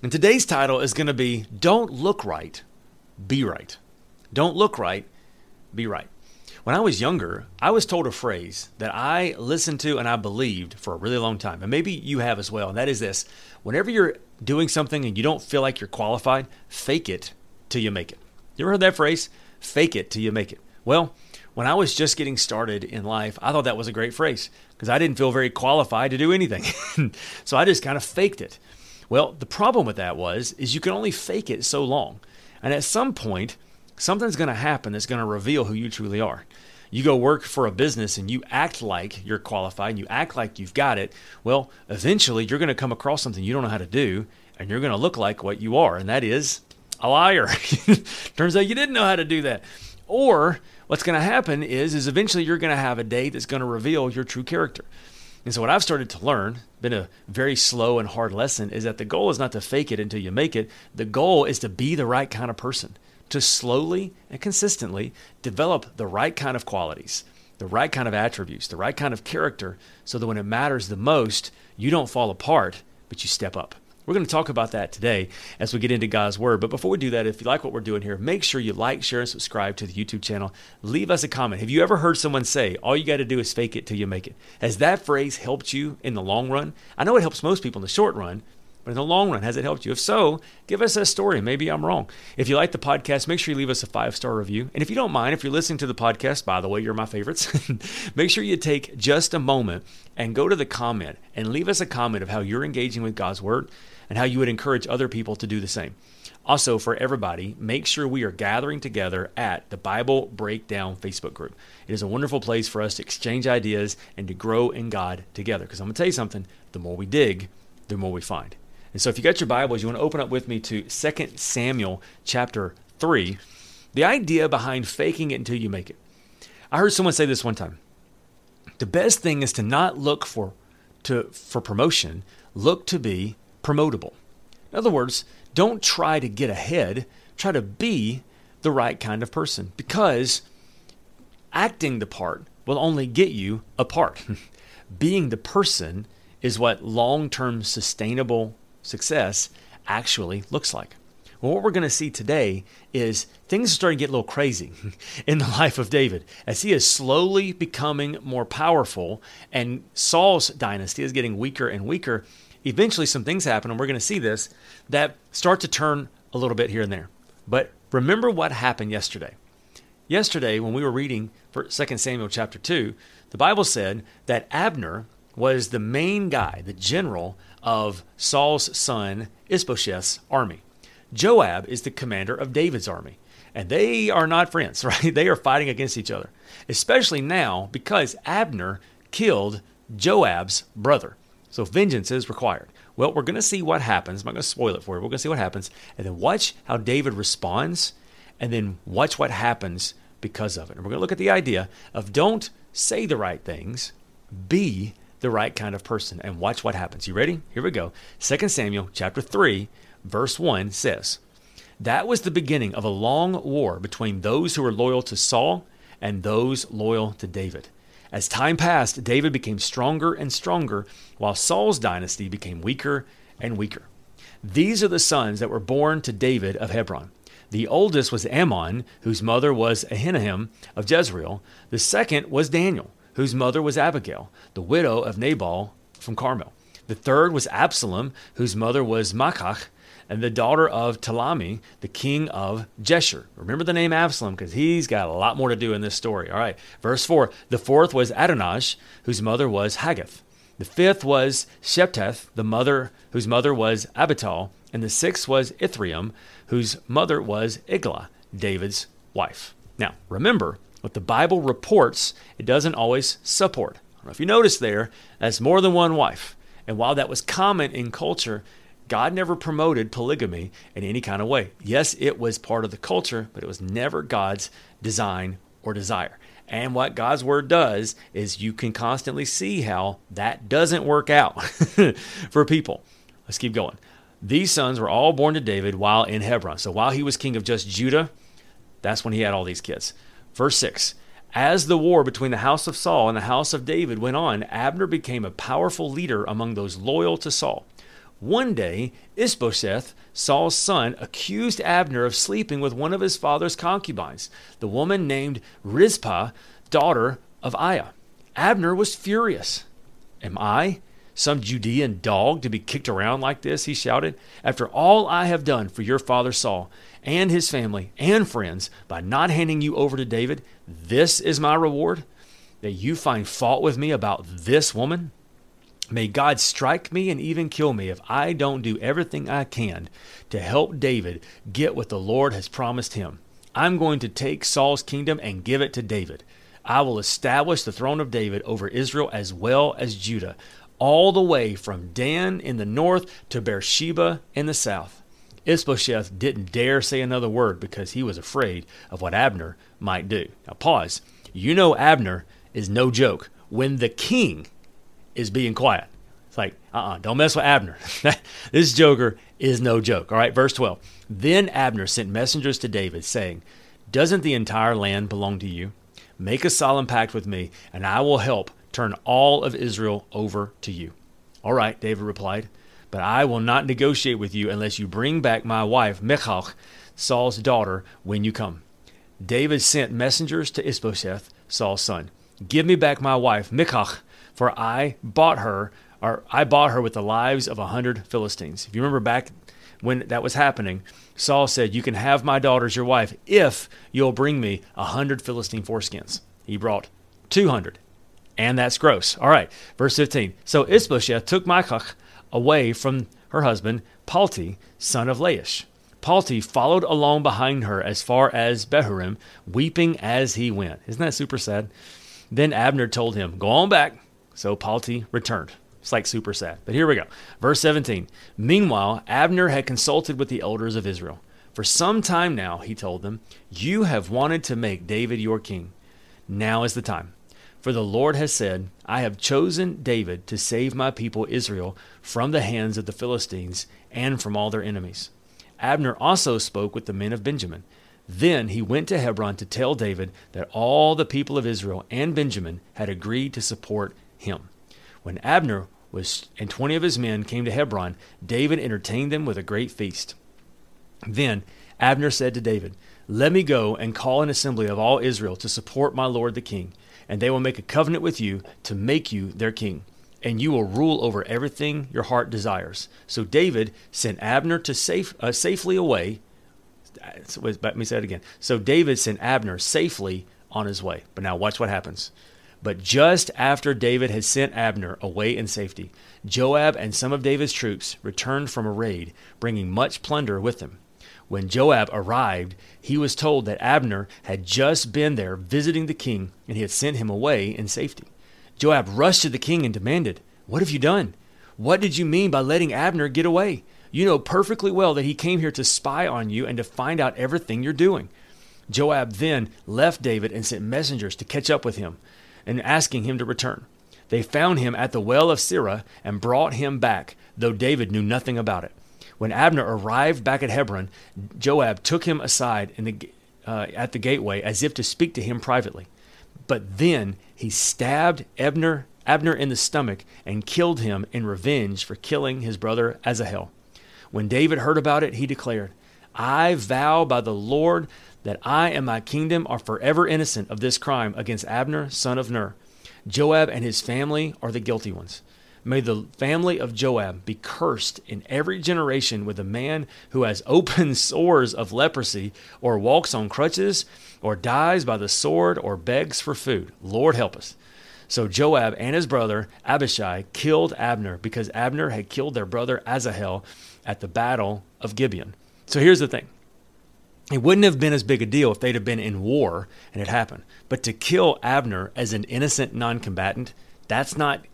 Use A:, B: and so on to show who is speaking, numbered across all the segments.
A: And today's title is going to be Don't Look Right, Be Right. Don't look right, be right. When I was younger, I was told a phrase that I listened to and I believed for a really long time. And maybe you have as well. And that is this whenever you're doing something and you don't feel like you're qualified, fake it till you make it. You ever heard that phrase? Fake it till you make it. Well, when I was just getting started in life, I thought that was a great phrase because I didn't feel very qualified to do anything. so I just kind of faked it. Well, the problem with that was is you can only fake it so long. And at some point, something's going to happen that's going to reveal who you truly are. You go work for a business and you act like you're qualified and you act like you've got it. Well, eventually you're going to come across something you don't know how to do and you're going to look like what you are, and that is a liar. Turns out you didn't know how to do that. Or what's going to happen is is eventually you're going to have a day that's going to reveal your true character. And so what I've started to learn, been a very slow and hard lesson, is that the goal is not to fake it until you make it. The goal is to be the right kind of person, to slowly and consistently develop the right kind of qualities, the right kind of attributes, the right kind of character, so that when it matters the most, you don't fall apart, but you step up. We're going to talk about that today as we get into God's Word. But before we do that, if you like what we're doing here, make sure you like, share, and subscribe to the YouTube channel. Leave us a comment. Have you ever heard someone say, all you got to do is fake it till you make it? Has that phrase helped you in the long run? I know it helps most people in the short run, but in the long run, has it helped you? If so, give us a story. Maybe I'm wrong. If you like the podcast, make sure you leave us a five star review. And if you don't mind, if you're listening to the podcast, by the way, you're my favorites, make sure you take just a moment and go to the comment and leave us a comment of how you're engaging with God's Word and how you would encourage other people to do the same. Also, for everybody, make sure we are gathering together at the Bible Breakdown Facebook group. It is a wonderful place for us to exchange ideas and to grow in God together. Because I'm going to tell you something the more we dig, the more we find. And so, if you got your Bibles, you want to open up with me to 2 Samuel chapter 3. The idea behind faking it until you make it. I heard someone say this one time. The best thing is to not look for to for promotion, look to be promotable. In other words, don't try to get ahead, try to be the right kind of person because acting the part will only get you apart. Being the person is what long term sustainable success actually looks like. Well, what we're going to see today is things are starting to get a little crazy in the life of David as he is slowly becoming more powerful and Saul's dynasty is getting weaker and weaker eventually some things happen, and we're going to see this, that start to turn a little bit here and there. But remember what happened yesterday. Yesterday, when we were reading for 2 Samuel chapter 2, the Bible said that Abner was the main guy, the general of Saul's son Ishbosheth's army. Joab is the commander of David's army. And they are not friends, right? They are fighting against each other, especially now because Abner killed Joab's brother. So vengeance is required. Well, we're going to see what happens. I'm not going to spoil it for you. We're going to see what happens. And then watch how David responds. And then watch what happens because of it. And we're going to look at the idea of don't say the right things, be the right kind of person. And watch what happens. You ready? Here we go. 2 Samuel chapter 3, verse 1 says, That was the beginning of a long war between those who were loyal to Saul and those loyal to David. As time passed, David became stronger and stronger, while Saul's dynasty became weaker and weaker. These are the sons that were born to David of Hebron. The oldest was Amnon, whose mother was Ahinoam of Jezreel. The second was Daniel, whose mother was Abigail, the widow of Nabal from Carmel. The third was Absalom, whose mother was Maachah, and the daughter of Talmai, the king of Jeshur. Remember the name Absalom because he's got a lot more to do in this story. All right, verse 4. The fourth was Adonijah, whose mother was Haggith. The fifth was Shepheth, the mother whose mother was Abital, and the sixth was Ithream, whose mother was Eglah, David's wife. Now, remember, what the Bible reports, it doesn't always support. I don't know if you noticed there, that's more than one wife. And while that was common in culture, God never promoted polygamy in any kind of way. Yes, it was part of the culture, but it was never God's design or desire. And what God's word does is you can constantly see how that doesn't work out for people. Let's keep going. These sons were all born to David while in Hebron. So while he was king of just Judah, that's when he had all these kids. Verse 6 As the war between the house of Saul and the house of David went on, Abner became a powerful leader among those loyal to Saul. One day, Ishbosheth, Saul's son, accused Abner of sleeping with one of his father's concubines, the woman named Rizpah, daughter of Aiah. Abner was furious. Am I, some Judean dog, to be kicked around like this? He shouted. After all I have done for your father Saul and his family and friends by not handing you over to David, this is my reward? That you find fault with me about this woman? May God strike me and even kill me if I don't do everything I can to help David get what the Lord has promised him. I'm going to take Saul's kingdom and give it to David. I will establish the throne of David over Israel as well as Judah, all the way from Dan in the north to Beersheba in the south. Ishbosheth didn't dare say another word because he was afraid of what Abner might do. Now, pause. You know, Abner is no joke. When the king is being quiet. It's like, uh uh-uh, uh, do not mess with Abner. this joker is no joke. All right, verse 12. Then Abner sent messengers to David, saying, Doesn't the entire land belong to you? Make a solemn pact with me, and I will help turn all of Israel over to you. All right, David replied, but I will not negotiate with you unless you bring back my wife, Michal, Saul's daughter, when you come. David sent messengers to Ishbosheth, Saul's son. Give me back my wife, Michal, for I bought her, or I bought her with the lives of a hundred Philistines. If you remember back when that was happening, Saul said, You can have my daughter as your wife if you'll bring me a hundred Philistine foreskins. He brought 200. And that's gross. All right, verse 15. So Ishbosheth took Michal away from her husband, Palti, son of Laish. Palti followed along behind her as far as Bahurim, weeping as he went. Isn't that super sad? Then Abner told him, Go on back so Palti returned. It's like super sad. But here we go. Verse 17. Meanwhile, Abner had consulted with the elders of Israel. For some time now, he told them, You have wanted to make David your king. Now is the time. For the Lord has said, I have chosen David to save my people Israel from the hands of the Philistines and from all their enemies. Abner also spoke with the men of Benjamin. Then he went to Hebron to tell David that all the people of Israel and Benjamin had agreed to support him. When Abner was and twenty of his men came to Hebron, David entertained them with a great feast. Then Abner said to David, Let me go and call an assembly of all Israel to support my lord the king, and they will make a covenant with you to make you their king, and you will rule over everything your heart desires. So David sent Abner to safe, uh, safely away. Let me say it again. So David sent Abner safely on his way. But now watch what happens. But just after David had sent Abner away in safety, Joab and some of David's troops returned from a raid, bringing much plunder with them. When Joab arrived, he was told that Abner had just been there visiting the king and he had sent him away in safety. Joab rushed to the king and demanded, What have you done? What did you mean by letting Abner get away? You know perfectly well that he came here to spy on you and to find out everything you're doing. Joab then left David and sent messengers to catch up with him and asking him to return. They found him at the well of Sirah and brought him back, though David knew nothing about it. When Abner arrived back at Hebron, Joab took him aside the, uh, at the gateway as if to speak to him privately. But then he stabbed Abner, Abner in the stomach and killed him in revenge for killing his brother Asahel. When David heard about it, he declared, I vow by the Lord that I and my kingdom are forever innocent of this crime against Abner, son of Ner. Joab and his family are the guilty ones. May the family of Joab be cursed in every generation with a man who has open sores of leprosy, or walks on crutches, or dies by the sword, or begs for food. Lord help us. So Joab and his brother Abishai killed Abner because Abner had killed their brother Asahel at the battle of Gibeon. So here's the thing it wouldn't have been as big a deal if they'd have been in war and it happened. But to kill Abner as an innocent non-combatant, that's not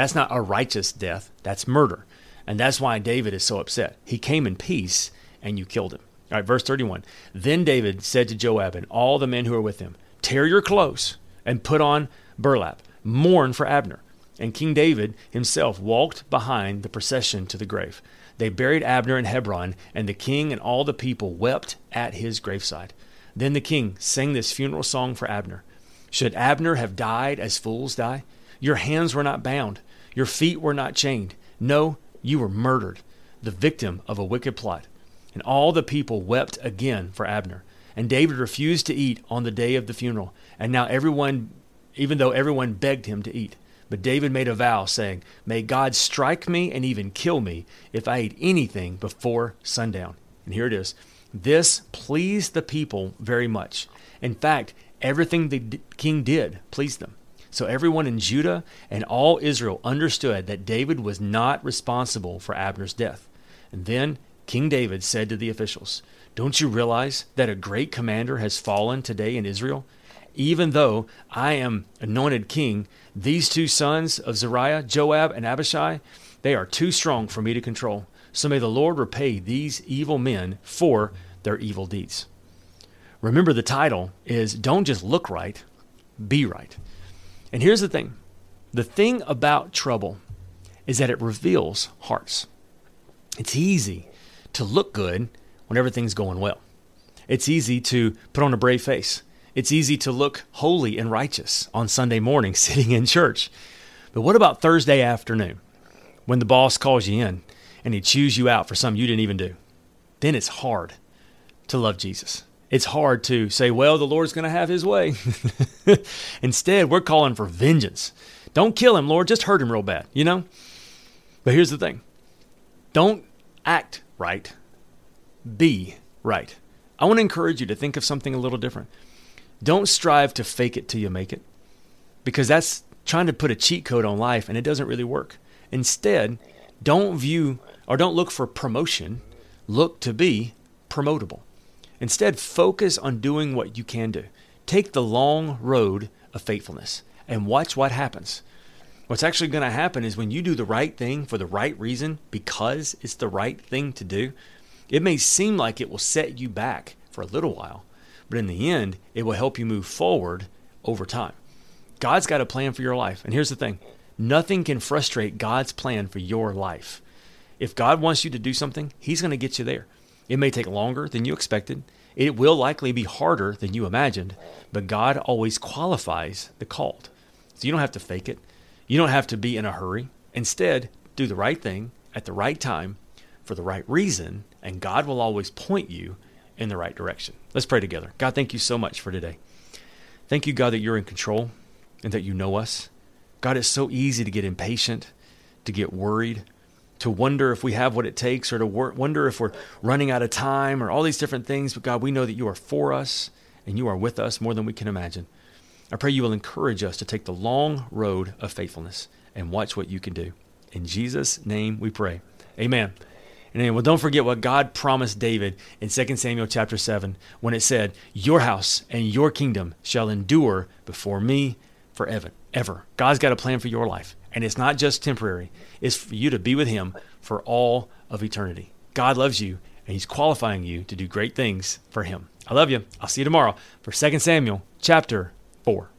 A: that's not a righteous death. That's murder. And that's why David is so upset. He came in peace and you killed him. All right, verse 31. Then David said to Joab and all the men who were with him, Tear your clothes and put on burlap, mourn for Abner. And King David himself walked behind the procession to the grave. They buried Abner in Hebron, and the king and all the people wept at his graveside. Then the king sang this funeral song for Abner. Should Abner have died as fools die? Your hands were not bound, your feet were not chained. No, you were murdered, the victim of a wicked plot. And all the people wept again for Abner. And David refused to eat on the day of the funeral. And now everyone, even though everyone begged him to eat. But David made a vow, saying, May God strike me and even kill me if I eat anything before sundown. And here it is. This pleased the people very much. In fact, everything the king did pleased them. So everyone in Judah and all Israel understood that David was not responsible for Abner's death. And then King David said to the officials, Don't you realize that a great commander has fallen today in Israel? Even though I am anointed king, these two sons of Zeruiah, Joab and Abishai, they are too strong for me to control. So may the Lord repay these evil men for their evil deeds. Remember, the title is Don't Just Look Right, Be Right. And here's the thing the thing about trouble is that it reveals hearts. It's easy to look good when everything's going well, it's easy to put on a brave face it's easy to look holy and righteous on Sunday morning sitting in church. But what about Thursday afternoon when the boss calls you in and he chews you out for something you didn't even do? Then it's hard to love Jesus. It's hard to say, well, the Lord's going to have his way. Instead, we're calling for vengeance. Don't kill him, Lord, just hurt him real bad, you know? But here's the thing don't act right, be right. I want to encourage you to think of something a little different. Don't strive to fake it till you make it because that's trying to put a cheat code on life and it doesn't really work. Instead, don't view or don't look for promotion, look to be promotable. Instead, focus on doing what you can do. Take the long road of faithfulness and watch what happens. What's actually going to happen is when you do the right thing for the right reason because it's the right thing to do, it may seem like it will set you back for a little while, but in the end, it will help you move forward over time. God's got a plan for your life. And here's the thing nothing can frustrate God's plan for your life. If God wants you to do something, He's going to get you there. It may take longer than you expected. It will likely be harder than you imagined, but God always qualifies the called. So you don't have to fake it. You don't have to be in a hurry. Instead, do the right thing at the right time for the right reason, and God will always point you in the right direction. Let's pray together. God, thank you so much for today. Thank you, God, that you're in control and that you know us. God, it's so easy to get impatient, to get worried, to wonder if we have what it takes, or to wonder if we're running out of time, or all these different things. But God, we know that you are for us and you are with us more than we can imagine. I pray you will encourage us to take the long road of faithfulness and watch what you can do. In Jesus' name we pray. Amen. And then, well, don't forget what God promised David in 2 Samuel chapter 7 when it said, Your house and your kingdom shall endure before me forever. Ever. God's got a plan for your life. And it's not just temporary, it's for you to be with Him for all of eternity. God loves you, and He's qualifying you to do great things for Him. I love you. I'll see you tomorrow for 2 Samuel chapter 4.